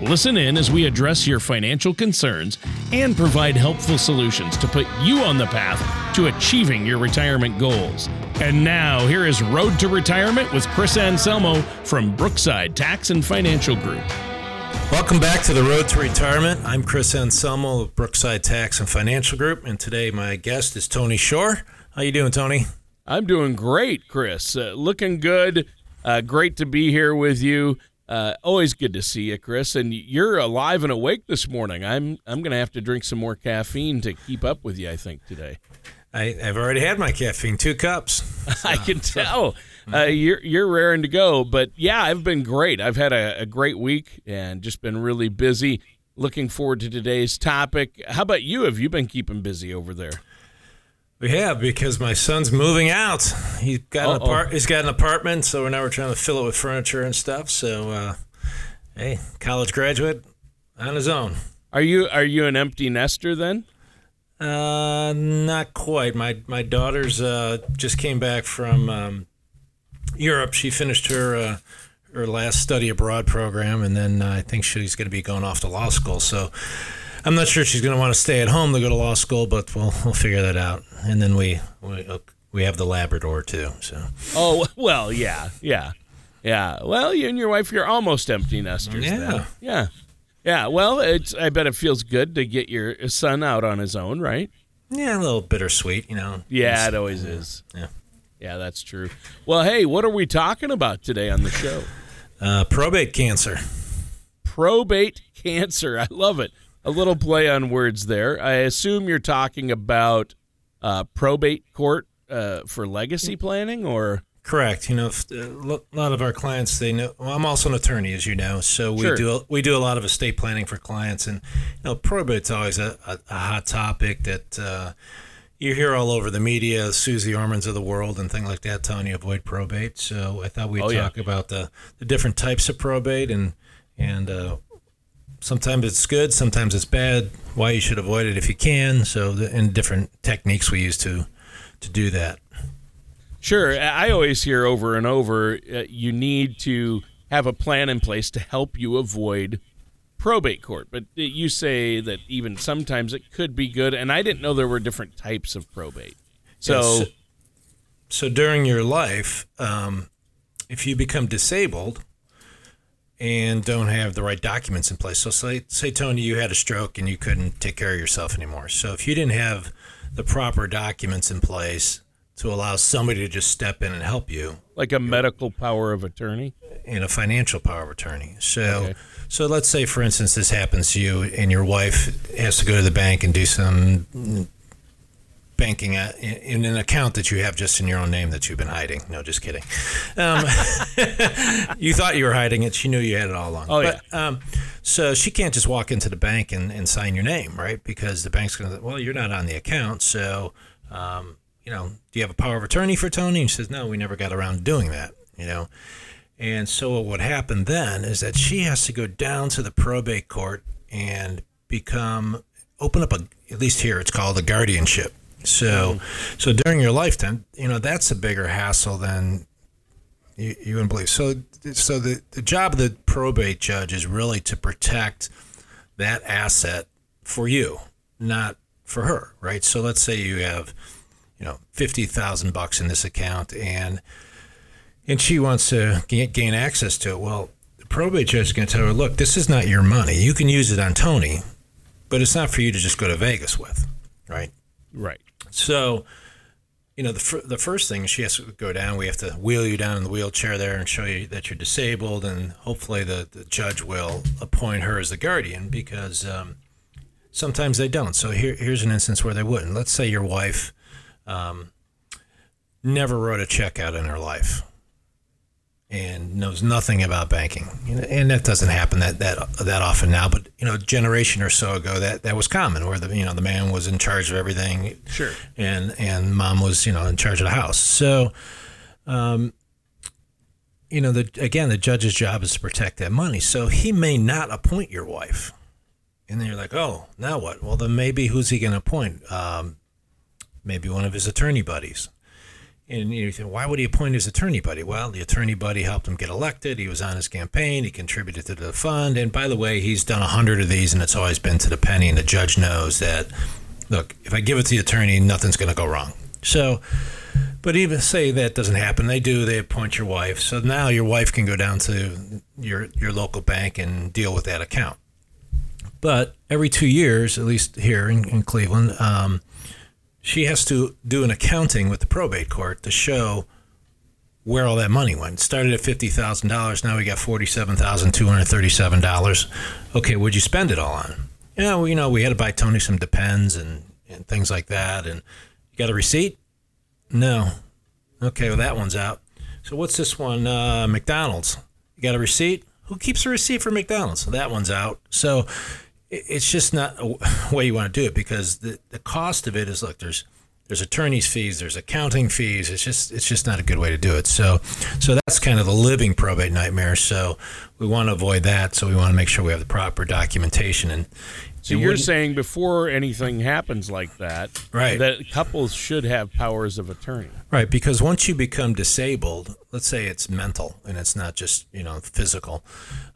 Listen in as we address your financial concerns and provide helpful solutions to put you on the path to achieving your retirement goals. And now, here is Road to Retirement with Chris Anselmo from Brookside Tax and Financial Group. Welcome back to the Road to Retirement. I'm Chris Anselmo of Brookside Tax and Financial Group, and today my guest is Tony Shore. How you doing, Tony? I'm doing great, Chris. Uh, looking good. Uh, great to be here with you. Uh, always good to see you, Chris. And you're alive and awake this morning. I'm I'm going to have to drink some more caffeine to keep up with you. I think today. I, have already had my caffeine, two cups. So, I can tell. Uh, you're you're raring to go, but yeah, I've been great. I've had a, a great week and just been really busy. Looking forward to today's topic. How about you? Have you been keeping busy over there? We have because my son's moving out. He's got an apart- he's got an apartment, so now we're trying to fill it with furniture and stuff. So, uh, hey, college graduate on his own. Are you are you an empty nester then? Uh, not quite. My my daughter's uh, just came back from um, Europe. She finished her uh, her last study abroad program, and then uh, I think she's going to be going off to law school. So I'm not sure she's going to want to stay at home to go to law school, but we'll we'll figure that out. And then we we, we have the Labrador too. So. Oh well, yeah, yeah, yeah. Well, you and your wife, you're almost empty nesters. Yeah, then. yeah, yeah. Well, it's. I bet it feels good to get your son out on his own, right? Yeah, a little bittersweet, you know. Yeah, it always is. Yeah. Yeah, that's true. Well, hey, what are we talking about today on the show? Uh, probate cancer. Probate cancer. I love it a little play on words there. I assume you're talking about uh, probate court uh, for legacy planning, or correct. You know, a lot of our clients they know. Well, I'm also an attorney, as you know, so we sure. do we do a lot of estate planning for clients, and you know, probate's always a, a, a hot topic that. Uh, you hear all over the media, Suze Ormans of the world and things like that telling you avoid probate. So I thought we'd oh, talk yeah. about the, the different types of probate and and uh, sometimes it's good, sometimes it's bad. Why you should avoid it if you can. So, the, and different techniques we use to to do that. Sure, I always hear over and over uh, you need to have a plan in place to help you avoid probate court. But you say that even sometimes it could be good, and I didn't know there were different types of probate. So, so, so, during your life, um, if you become disabled, and don't have the right documents in place. So say say Tony, you had a stroke and you couldn't take care of yourself anymore. So if you didn't have the proper documents in place to allow somebody to just step in and help you, like a medical power of attorney and a financial power of attorney. So okay. so let's say for instance this happens to you and your wife has to go to the bank and do some banking in an account that you have just in your own name that you've been hiding. No, just kidding. Um, you thought you were hiding it. She knew you had it all along. Oh, but, yeah. Um, so she can't just walk into the bank and, and sign your name, right? Because the bank's going to, well, you're not on the account. So, um, you know, do you have a power of attorney for Tony? And she says, no, we never got around to doing that, you know. And so what would happen then is that she has to go down to the probate court and become, open up a, at least here it's called a guardianship so, so during your lifetime, you know that's a bigger hassle than you, you wouldn't believe. So, so the the job of the probate judge is really to protect that asset for you, not for her, right? So, let's say you have, you know, fifty thousand bucks in this account, and and she wants to gain access to it. Well, the probate judge is going to tell her, look, this is not your money. You can use it on Tony, but it's not for you to just go to Vegas with, right? Right. So, you know, the, the first thing she has to go down, we have to wheel you down in the wheelchair there and show you that you're disabled. And hopefully the, the judge will appoint her as the guardian because um, sometimes they don't. So here, here's an instance where they wouldn't. Let's say your wife um, never wrote a check out in her life. And knows nothing about banking. And that doesn't happen that, that that often now. But you know, a generation or so ago, that, that was common, where the you know the man was in charge of everything, Sure. and and mom was you know in charge of the house. So, um, you know, the again, the judge's job is to protect that money. So he may not appoint your wife, and then you're like, oh, now what? Well, then maybe who's he going to appoint? Um, maybe one of his attorney buddies. And you think, why would he appoint his attorney buddy? Well, the attorney buddy helped him get elected. He was on his campaign. He contributed to the fund. And by the way, he's done a hundred of these, and it's always been to the penny. And the judge knows that, look, if I give it to the attorney, nothing's going to go wrong. So, but even say that doesn't happen, they do. They appoint your wife. So now your wife can go down to your your local bank and deal with that account. But every two years, at least here in, in Cleveland, um, she has to do an accounting with the probate court to show where all that money went. It started at fifty thousand dollars. Now we got forty-seven thousand two hundred thirty-seven dollars. Okay, what'd you spend it all on? Yeah, well, you know, we had to buy Tony some Depends and, and things like that. And you got a receipt? No. Okay, well that one's out. So what's this one? Uh, McDonald's. You got a receipt? Who keeps a receipt for McDonald's? So that one's out. So it's just not a way you want to do it because the, the cost of it is look there's there's attorney's fees there's accounting fees it's just it's just not a good way to do it. So so that's kind of the living probate nightmare. So we want to avoid that so we want to make sure we have the proper documentation and So you're saying before anything happens like that, Right. that couples should have powers of attorney. Right, because once you become disabled, let's say it's mental and it's not just you know physical.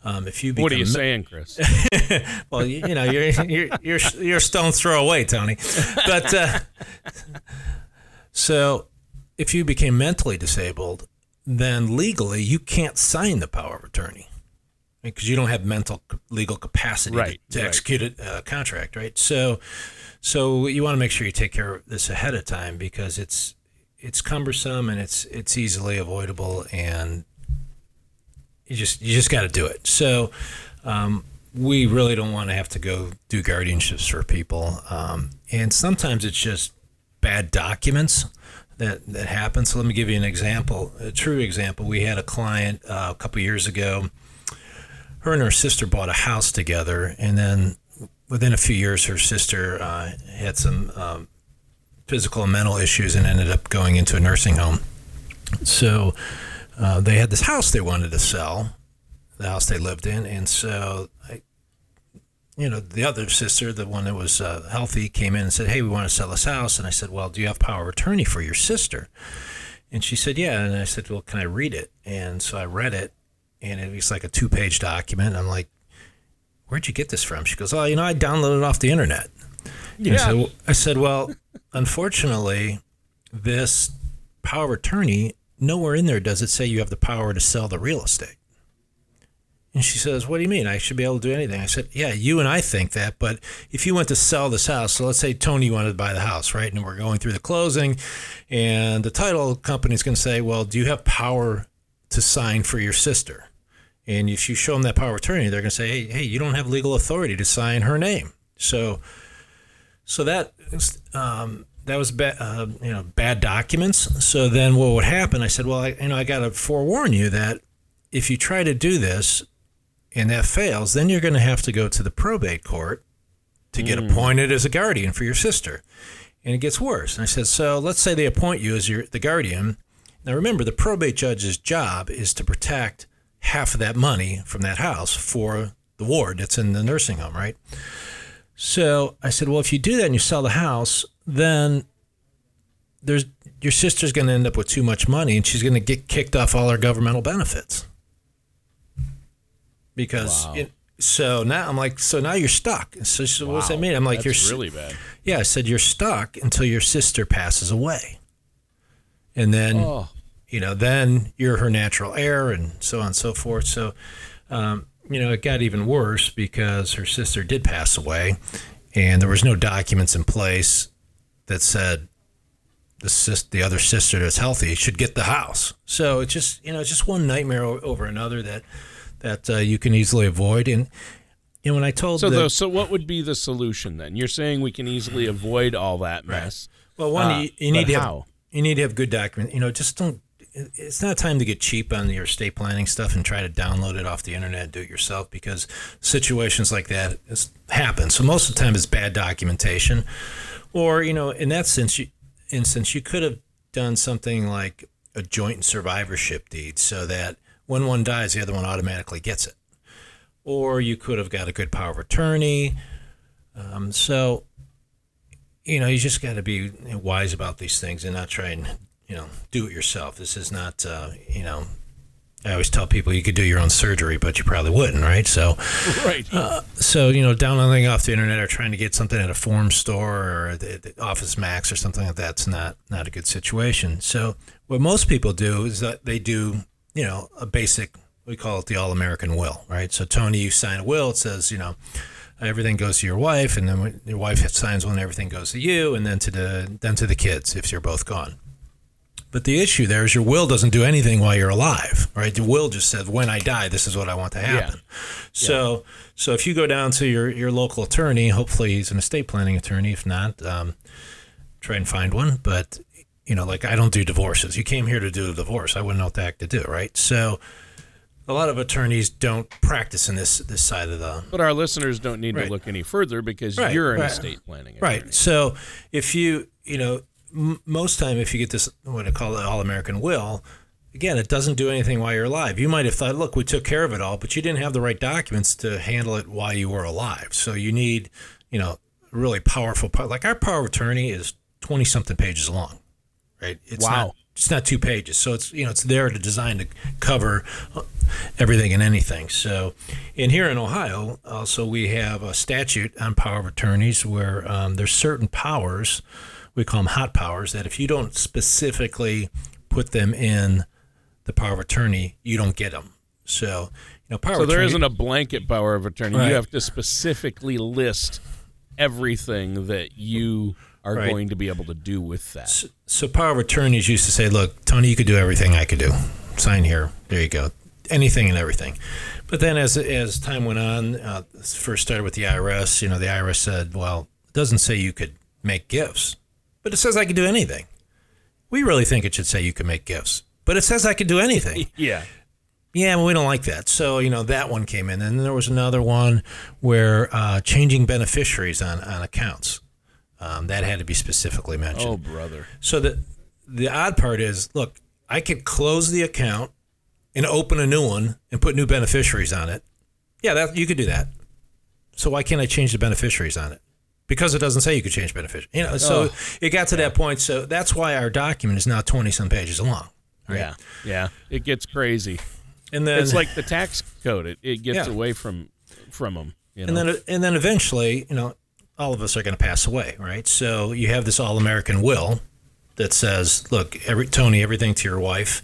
Um, if you become, What are you saying, Chris? Well, you, you know you're you're you're you're a stone's throw away, Tony. But uh, so if you became mentally disabled, then legally you can't sign the power of attorney because you don't have mental legal capacity Right, to, to right. execute a uh, contract, right? So, so you want to make sure you take care of this ahead of time because it's it's cumbersome and it's it's easily avoidable and you just you just got to do it. So, um, we really don't want to have to go do guardianships for people, um, and sometimes it's just bad documents that that happen. So let me give you an example, a true example. We had a client uh, a couple years ago. Her and her sister bought a house together, and then within a few years, her sister uh, had some um, physical and mental issues and ended up going into a nursing home. So uh, they had this house they wanted to sell, the house they lived in, and so I, you know, the other sister, the one that was uh, healthy, came in and said, "Hey, we want to sell this house." And I said, "Well, do you have power of attorney for your sister?" And she said, "Yeah." And I said, "Well, can I read it?" And so I read it, and it was like a two-page document. I'm like, "Where'd you get this from?" She goes, "Oh, you know, I downloaded it off the internet." I said, I said, well, unfortunately, this power of attorney, nowhere in there does it say you have the power to sell the real estate. And she says, What do you mean? I should be able to do anything. I said, Yeah, you and I think that, but if you went to sell this house, so let's say Tony wanted to buy the house, right? And we're going through the closing, and the title company is going to say, Well, do you have power to sign for your sister? And if you show them that power of attorney, they're going to say, Hey, hey, you don't have legal authority to sign her name. So, so that um, that was bad, uh, you know, bad documents. So then what would happen? I said, well, I, you know, I got to forewarn you that if you try to do this and that fails, then you're going to have to go to the probate court to get appointed as a guardian for your sister. And it gets worse. And I said, so let's say they appoint you as your the guardian. Now remember, the probate judge's job is to protect half of that money from that house for the ward that's in the nursing home, right? So I said, well, if you do that and you sell the house, then there's your sister's going to end up with too much money, and she's going to get kicked off all her governmental benefits. Because Wow. it, so now I'm like, so now you're stuck. So she said, what does that mean? I'm like, That's you're really bad. yeah. I said you're stuck until your sister passes away, and then Oh, you know, then you're her natural heir and so on and so forth. So, um, you know, it got even worse because her sister did pass away and there was no documents in place that said the sis- the other sister that's healthy should get the house. So it's just, you know, it's just one nightmare o- over another that, that uh, you can easily avoid. And, you know, when I told so the, the, so what would be the solution then? You're saying we can easily avoid all that mess. Well, one Uh, you, you need to have how? you need to have good document. You know, just don't it's not time to get cheap on your estate planning stuff and try to download it off the internet do it yourself because situations like that happen. So most of the time it's bad documentation, or you know, in that sense, you, instance, you could have done something like a joint survivorship deed, so that when one dies, the other one automatically gets it, or you could have got a good power of attorney. Um, so you know, you just got to be wise about these things and not try and, you know, do it yourself. This is not, uh, you know, I always tell people you could do your own surgery, but you probably wouldn't, right? So, right. Uh, so you know, downloading off the internet or trying to get something at a form store or the, the Office Max or something like that's not not a good situation. So, what most people do is that they do, you know, a basic we call it the all American will, right? So, Tony, you sign a will. It says, you know, everything goes to your wife, and then your wife signs one, everything goes to you, and then to the then to the kids if you're both gone. But the issue there is your will doesn't do anything while you're alive, right? The will just says, when I die, this is what I want to happen. Yeah. So, yeah. so if you go down to your, your local attorney, hopefully he's an estate planning attorney. If not, um, try and find one. But, you know, like I don't do divorces. You came here to do a divorce. I wouldn't know what the heck to do, right? So, a lot of attorneys don't practice in this this side of the. But our listeners don't need right. to look any further because right, you're an right. estate planning. Attorney. Right. So if you you know m- most time if you get this what I call the all American will, again it doesn't do anything while you're alive. You might have thought, look, we took care of it all, but you didn't have the right documents to handle it while you were alive. So you need you know really powerful like our power of attorney is twenty something pages long. Right. It's wow. Not, it's not two pages. So it's you know it's there to design to cover everything and anything. So, in here in Ohio, also we have a statute on power of attorneys where um, there's certain powers we call them hot powers that if you don't specifically put them in the power of attorney, you don't get them. So, you know, power. So there not a blanket power of attorney. Right. You have to specifically list everything that you are right. going to be able to do with that. So, so, power of attorneys used to say, "Look, Tony, you could do everything I could do. Sign here. There you go. Anything and everything." But then, as as time went on, uh, first started with the IRS. You know, the IRS said, "Well, it doesn't say you could make gifts, but it says I can do anything." We really think it should say you can make gifts, but it says I can do anything. yeah. Yeah, well, we don't like that. So, you know, that one came in. And then there was another one where uh, changing beneficiaries on, on accounts. Um, that had to be specifically mentioned. Oh, brother. So the the odd part is, look, I could close the account and open a new one and put new beneficiaries on it. Yeah, that you could do that. So why can't I change the beneficiaries on it? Because it doesn't say you could change beneficiaries. You know, so oh. it got to that point. So that's why our document is now twenty some pages long. Right? Yeah, yeah, it gets crazy. And then it's like the tax code; it, it gets yeah. away from from them. You know? And then and then eventually, you know, all of us are going to pass away, right? So you have this all American will that says, look, every, Tony, everything to your wife.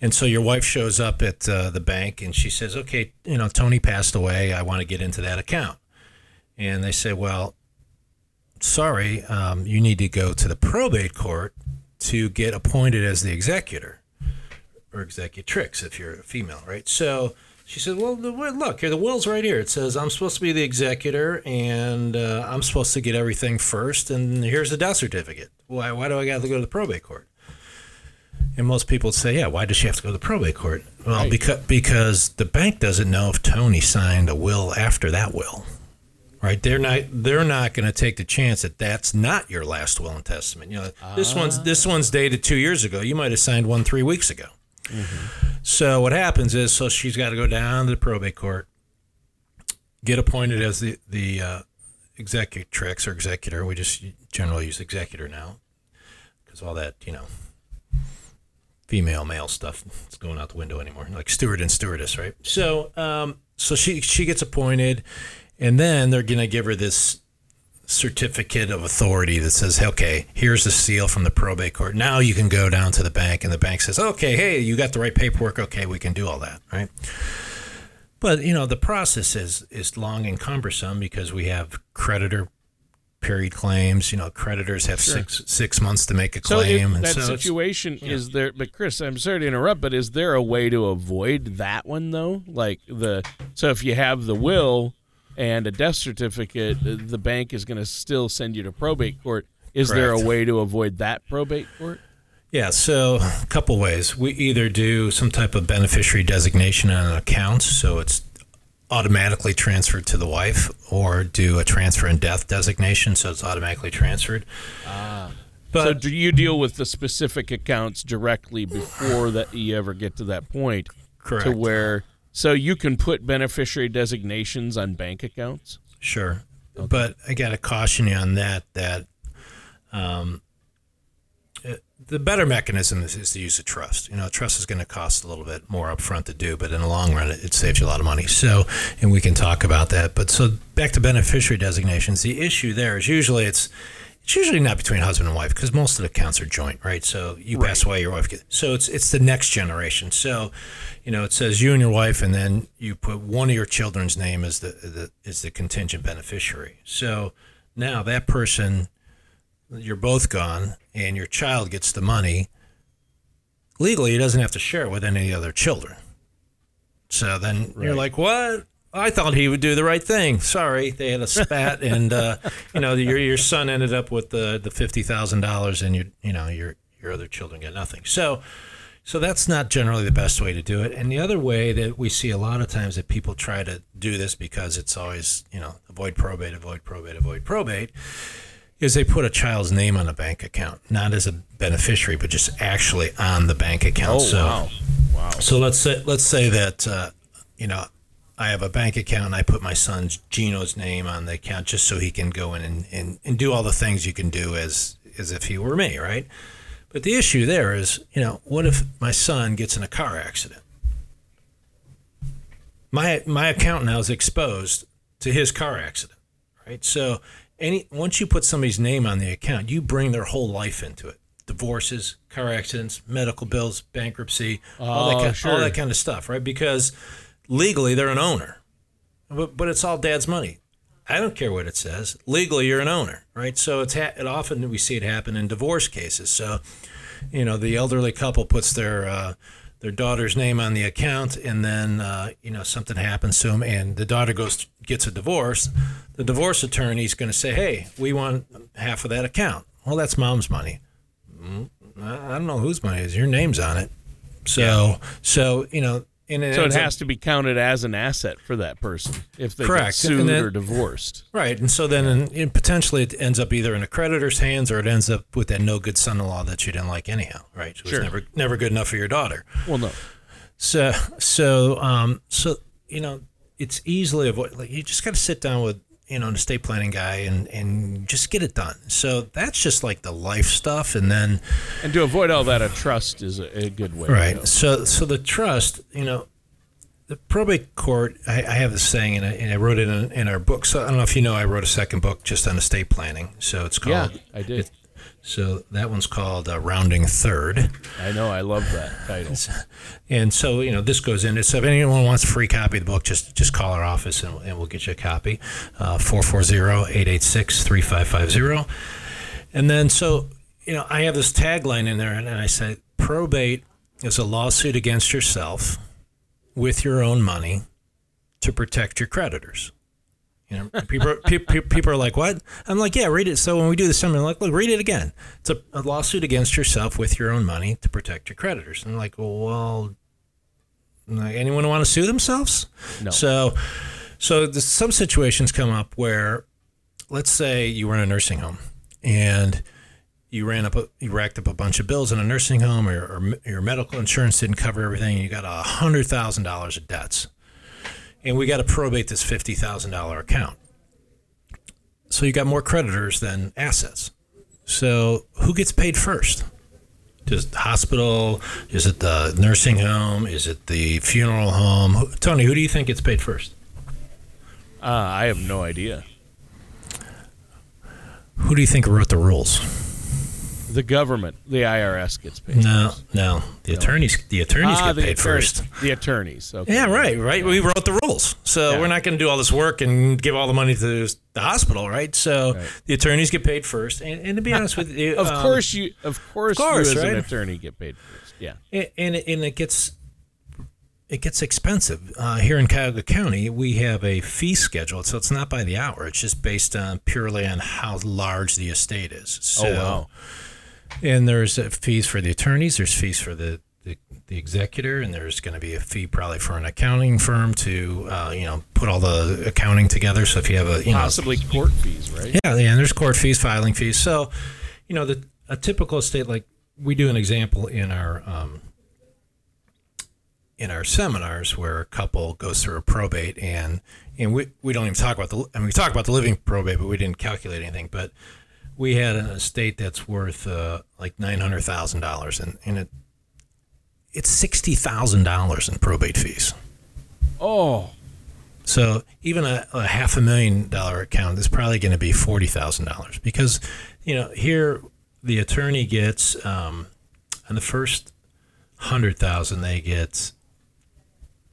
And so your wife shows up at uh, the bank and she says, okay, you know, Tony passed away. I want to get into that account. And they say, well, sorry, um, you need to go to the probate court to get appointed as the executor or executrix if you're a female, right? So she said, "Well, the, look here. The will's right here. It says I'm supposed to be the executor, and uh, I'm supposed to get everything first. And here's the death certificate. Why? Why do I got to go to the probate court?" And most people say, "Yeah, why does she have to go to the probate court?" Well, right. because because the bank doesn't know if Tony signed a will after that will, right? They're not they're not going to take the chance that that's not your last will and testament. You know, this one's this one's dated two years ago. You might have signed one three weeks ago. Mm-hmm. So what happens is, so she's got to go down to the probate court, get appointed as the the uh, executrix or executor. We just generally use executor now because all that you know female male stuff is going out the window anymore. Like steward and stewardess, right? So um, so she she gets appointed, and then they're gonna give her this certificate of authority that says, okay, here's the seal from the probate court. Now you can go down to the bank, and the bank says, okay, hey, you got the right paperwork. Okay, we can do all that, right? But you know the process is is long and cumbersome because we have creditor period claims. You know, creditors have sure. six six months to make a claim. So that so situation yeah. is there. But Chris, I'm sorry to interrupt, but is there a way to avoid that one though? Like the so if you have the will and a death certificate, the bank is going to still send you to probate court. Is Correct. there a way to avoid that probate court? Yeah, so a couple ways. We either do some type of beneficiary designation on an account, so it's automatically transferred to the wife, or do a transfer in death designation, so it's automatically transferred. Ah, so do you deal with the specific accounts directly before that you ever get to that point? Correct. To where so you can put beneficiary designations on bank accounts? Sure, but I got to caution you on that. That um, the better mechanism is, is to use a trust. You know, a trust is going to cost a little bit more upfront to do, but in the long run, it, it saves you a lot of money. So, and we can talk about that. But so back to beneficiary designations. The issue there is usually it's it's usually not between husband and wife because most of the accounts are joint, right? So you pass away, your wife gets. So it's it's the next generation. So, you know, it says you and your wife, and then you put one of your children's name as the, the is the contingent beneficiary. So now that person, you're both gone, and your child gets the money. Legally, he doesn't have to share it with any other children. So then you're like, what? I thought he would do the right thing. Sorry, they had a spat, and uh, you know your your son ended up with the the fifty thousand dollars, and your you know your your other children get nothing. So. So that's not generally the best way to do it. And the other way that we see a lot of times that people try to do this because it's always, you know, avoid probate, avoid probate, avoid probate, is they put a child's name on a bank account, not as a beneficiary, but just actually on the bank account. Oh, so, wow. Wow. so let's say let's say that uh, you know I have a bank account and I put my son's Gino's name on the account just so he can go in and, and, and do all the things you can do as as if he were me, right? But the issue there is, you know, what if my son gets in a car accident? My my account now is exposed to his car accident, right? So any once you put somebody's name on the account, you bring their whole life into it. Divorces, car accidents, medical bills, bankruptcy, all, that Oh, kind, all that kind of stuff, right? Because legally they're an owner, but, but it's all dad's money. I don't care what it says. Legally, you're an owner, right? So it's ha- it often we see it happen in divorce cases. So, you know, the elderly couple puts their uh, their daughter's name on the account, and then uh, you know something happens to them, and the daughter goes gets a divorce. The divorce attorney's going to say, "Hey, we want half of that account." Well, that's mom's money. Mm, I don't know whose money it is. Your name's on it. So, so you know, and it So it ends up- has to be counted as an asset for that person if they Correct. get sued then- or divorced. Right, and so then potentially it ends up either in a creditor's hands or it ends up with that no good son-in-law that you didn't like anyhow. Right, it Sure. never never good enough for your daughter. Well, no. So so um so you know it's easily avoid. Like you just got to sit down with you know an estate planning guy and and just get it done. So that's just like the life stuff, and then And to avoid all that, a trust is a, a good way. To Right. So, so the trust, you know, the probate court. I, I have this saying, and I, and I wrote it in, in our book. So I don't know if you know, I wrote a second book just on estate planning. So it's called. Yeah, called. I did. So that one's called uh, Rounding Third. I know. I love that title. And so, you know, this goes in. So if anyone wants a free copy of the book, just just call our office and, and we'll get you a copy. Uh, 440-886-3550. And then, so, you know, I have this tagline in there, and, and I say, probate is a lawsuit against yourself with your own money to protect your creditors. You know, people, are- pe- pe- people are like, "What?" I'm like, "Yeah, read it." So when we do the seminar, I'm like, "Look, read it again." It's a, a lawsuit against yourself with your own money to protect your creditors. And I'm like, "Well, anyone want to sue themselves?" No. So, so the, some situations come up where, let's say you were in a nursing home and you ran up, a, you racked up a bunch of bills in a nursing home, or, or your medical insurance didn't cover everything, and you got a hundred thousand dollars of debts, and we got to probate this fifty thousand dollar account. So you got more creditors than assets. So who gets paid first? Just the hospital? Is it the nursing home? Is it the funeral home? Tony, who do you think gets paid first? Uh, I have no idea. Who do you think wrote the rules? The government, the IRS gets paid. No, no. The attorneys. The attorneys ah, get the paid attorneys. first. The attorneys. Okay. Yeah, right, right. We wrote the rules, so Yeah. we're not going to do all this work and give all the money to the hospital, right? So Right. the attorneys get paid first, and, and to be honest with you, Of um, course you. Of course, of course, you as an attorney get paid first. Yeah. and and it, and it gets it gets expensive uh, here in Cuyahoga County. We have a fee schedule, so it's not by the hour. It's just based on purely on how large the estate is. So, oh wow. And there's fees for the attorneys. There's fees for the the, the executor, and there's going to be a fee probably for an accounting firm to uh, you know put all the accounting together. So if you have a you know Possibly court fees, right? yeah, yeah, and there's court fees, filing fees. So, you know, the a typical estate like we do an example in our um, in our seminars where a couple goes through a probate and and we, we don't even talk about the I mean we talk about the living probate, but we didn't calculate anything. But we had an estate that's worth uh, like nine hundred thousand dollars, and and it it's sixty thousand dollars in probate fees. Oh, So even a, a half a million dollar account is probably going to be forty thousand dollars because, you know, here the attorney gets um, on the first hundred thousand they get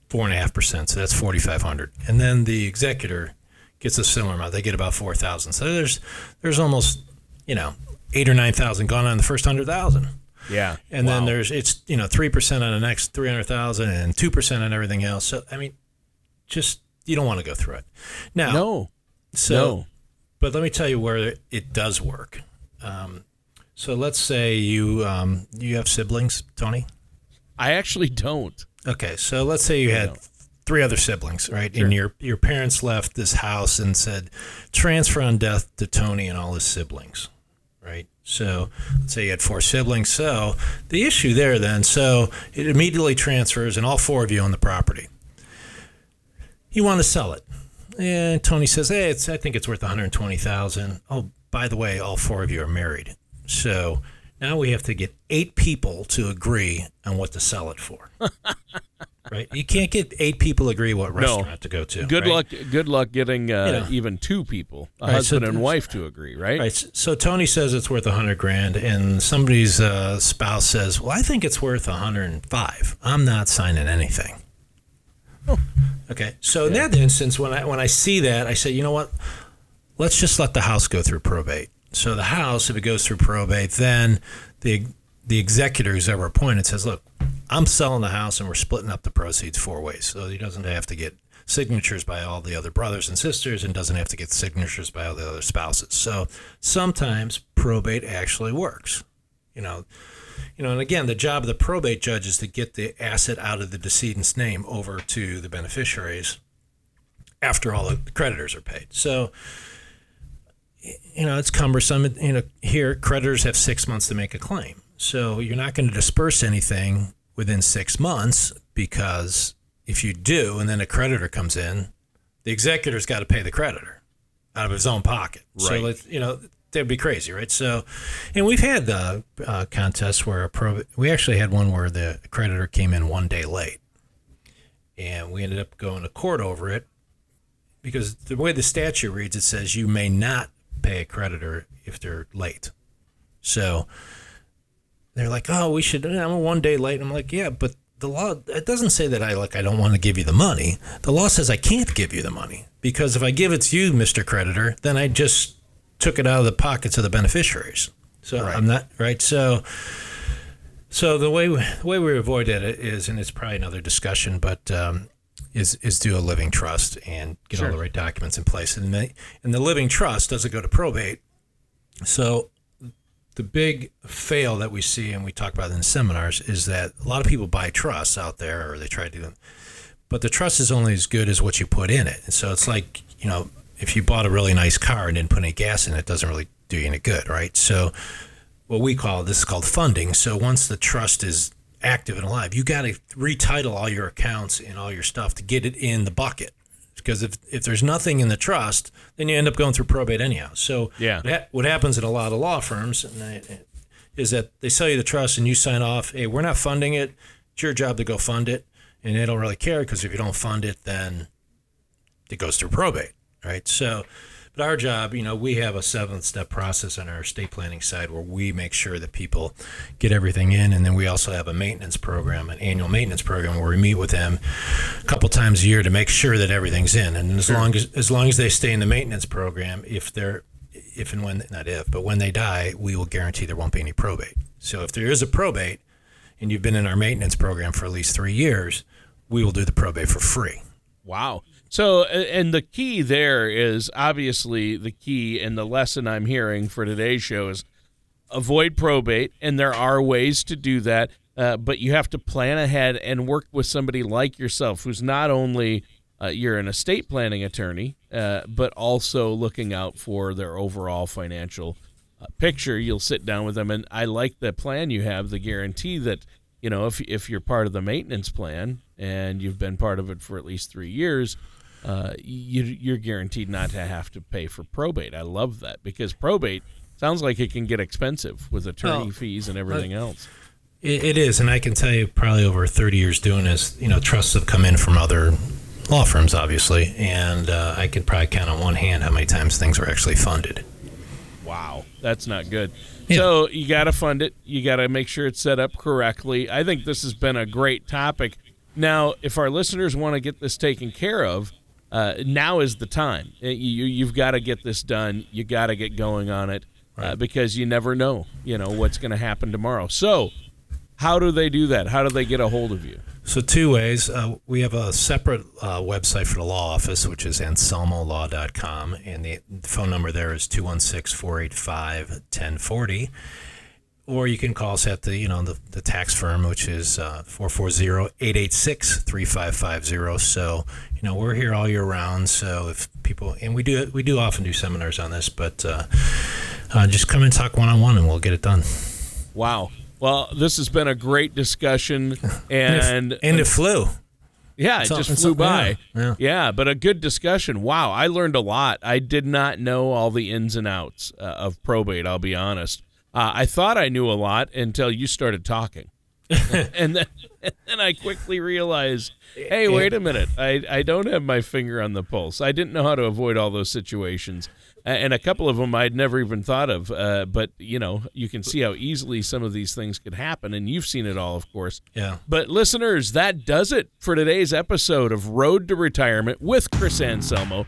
four and a half percent, so that's forty five hundred, and then the executor gets a similar amount. They get about four thousand. So there's there's almost you know eight or nine thousand gone on the first hundred thousand. yeah. And then there's it's you know three percent on the next three hundred thousand and two percent on everything else. So I mean, just you don't want to go through it. Now, no, so no. but let me tell you where it does work. Um, so let's say you um, you have siblings, Tony. I actually don't. Okay, so let's say you had three other siblings, right? And your your parents left this house and said, transfer on death to Tony and all his siblings, right? So let's say you had four siblings. So the issue there then, so it immediately transfers, and all four of you own the property. You want to sell it, and Tony says, "Hey, it's I think it's worth one hundred twenty thousand. Oh, by the way, all four of you are married, so." Now we have to get eight people to agree on what to sell it for. right? You can't get eight people to agree what restaurant to go to. Good right? luck. Good luck getting uh, You know. even two people, a Right, so husband and wife, to agree. Right? Right. So Tony says it's worth a hundred grand, and somebody's uh, spouse says, "Well, I think it's worth a hundred and five. I'm not signing anything." Oh. Okay. So in that instance, when I when I see that, I say, you know what? Let's just let the house go through probate. So the house, if it goes through probate, then the the executors that were appointed says, look, I'm selling the house and we're splitting up the proceeds four ways. So he doesn't have to get signatures by all the other brothers and sisters and doesn't have to get signatures by all the other spouses. So sometimes probate actually works. You know, you know, and again, the job of the probate judge is to get the asset out of the decedent's name over to the beneficiaries after all the creditors are paid. So, you know, it's cumbersome. You know, here creditors have six months to make a claim. So you're not going to disperse anything within six months because if you do, and then a creditor comes in, the executor's got to pay the creditor out of his own pocket. So Right. let's, you know, that'd be crazy, right? So, and we've had uh, uh, contests where a pro, we actually had one where the creditor came in one day late, and we ended up going to court over it because the way the statute reads, it says you may not pay a creditor if they're late. So they're like, "Oh, we should." I'm a one day late. I'm like, "Yeah, but the law it doesn't say that I like I don't want to give you the money. The law says I can't give you the money because if I give it to you, Mister Creditor, then I just took it out of the pockets of the beneficiaries. So I'm not right. So." So the way we, the way we avoid it is, and it's probably another discussion, but um, is is do a living trust and get all the right documents in place, and the and the living trust doesn't go to probate. So the big fail that we see, and we talk about in seminars, is that a lot of people buy trusts out there, or they try to do them, but the trust is only as good as what you put in it. And so it's like you know, if you bought a really nice car and didn't put any gas in it, it doesn't really do you any good, right? So what we call this is called funding. So once the trust is active and alive, you got to retitle all your accounts and all your stuff to get it in the bucket. Because if, if there's nothing in the trust, then you end up going through probate anyhow. So Yeah. what, ha- what happens in a lot of law firms they, is that they sell you the trust and you sign off. Hey, we're not funding it. It's your job to go fund it, and they don't really care because if you don't fund it, then it goes through probate, right? So, but our job, you know, we have a seventh step process on our estate planning side where we make sure that people get everything in, and then we also have a maintenance program, an annual maintenance program where we meet with them a couple times a year to make sure that everything's in. And as long as as long as they stay in the maintenance program, if they're if and when not if, but when they die, we will guarantee there won't be any probate. So if there is a probate, and you've been in our maintenance program for at least three years, we will do the probate for free. Wow. So, and the key there is obviously the key, and the lesson I'm hearing for today's show is avoid probate, and there are ways to do that. Uh, but you have to plan ahead and work with somebody like yourself, who's not only uh, you're an estate planning attorney, uh, but also looking out for their overall financial uh, picture. You'll sit down with them, and I like the plan you have, the guarantee that you know if if you're part of the maintenance plan and you've been part of it for at least three years. Uh, you, you're guaranteed not to have to pay for probate. I love that because probate sounds like it can get expensive with attorney fees and everything else. It, it is, and I can tell you, probably over 30 years doing this, you know, trusts have come in from other law firms, obviously, and uh, I could probably count on one hand how many times things were actually funded. Wow, that's not good. Yeah. So you got to fund it. You got to make sure it's set up correctly. I think this has been a great topic. Now, if our listeners want to get this taken care of, uh, now is the time. Uh, You, you've got to get this done. You got to get going on it uh, because you never know, you know, what's going to happen tomorrow. So, how do they do that? How do they get a hold of you? So, two ways. Uh, we have a separate uh, website for the law office, which is anselmolaw.com, and the phone number there is 216 485 1040. Or you can call us at the, you know, the, the tax firm, which is uh, 440-886-3550. So, you know, we're here all year round. So if people, and we do, we do often do seminars on this, but uh, uh, just come and talk one-on-one and we'll get it done. Wow. Well, this has been a great discussion, and And it flew. Yeah, it just flew by. yeah, yeah. but a good discussion. Wow, I learned a lot. I did not know all the ins and outs uh, of probate. I'll be honest. Uh, I thought I knew a lot until you started talking, and then and then I quickly realized, hey, wait a minute, I I don't have my finger on the pulse. I didn't know how to avoid all those situations. And a couple of them I'd never even thought of, uh, but you know, you can see how easily some of these things could happen, and you've seen it all, of course. Yeah. But listeners, that does it for today's episode of Road to Retirement with Chris Anselmo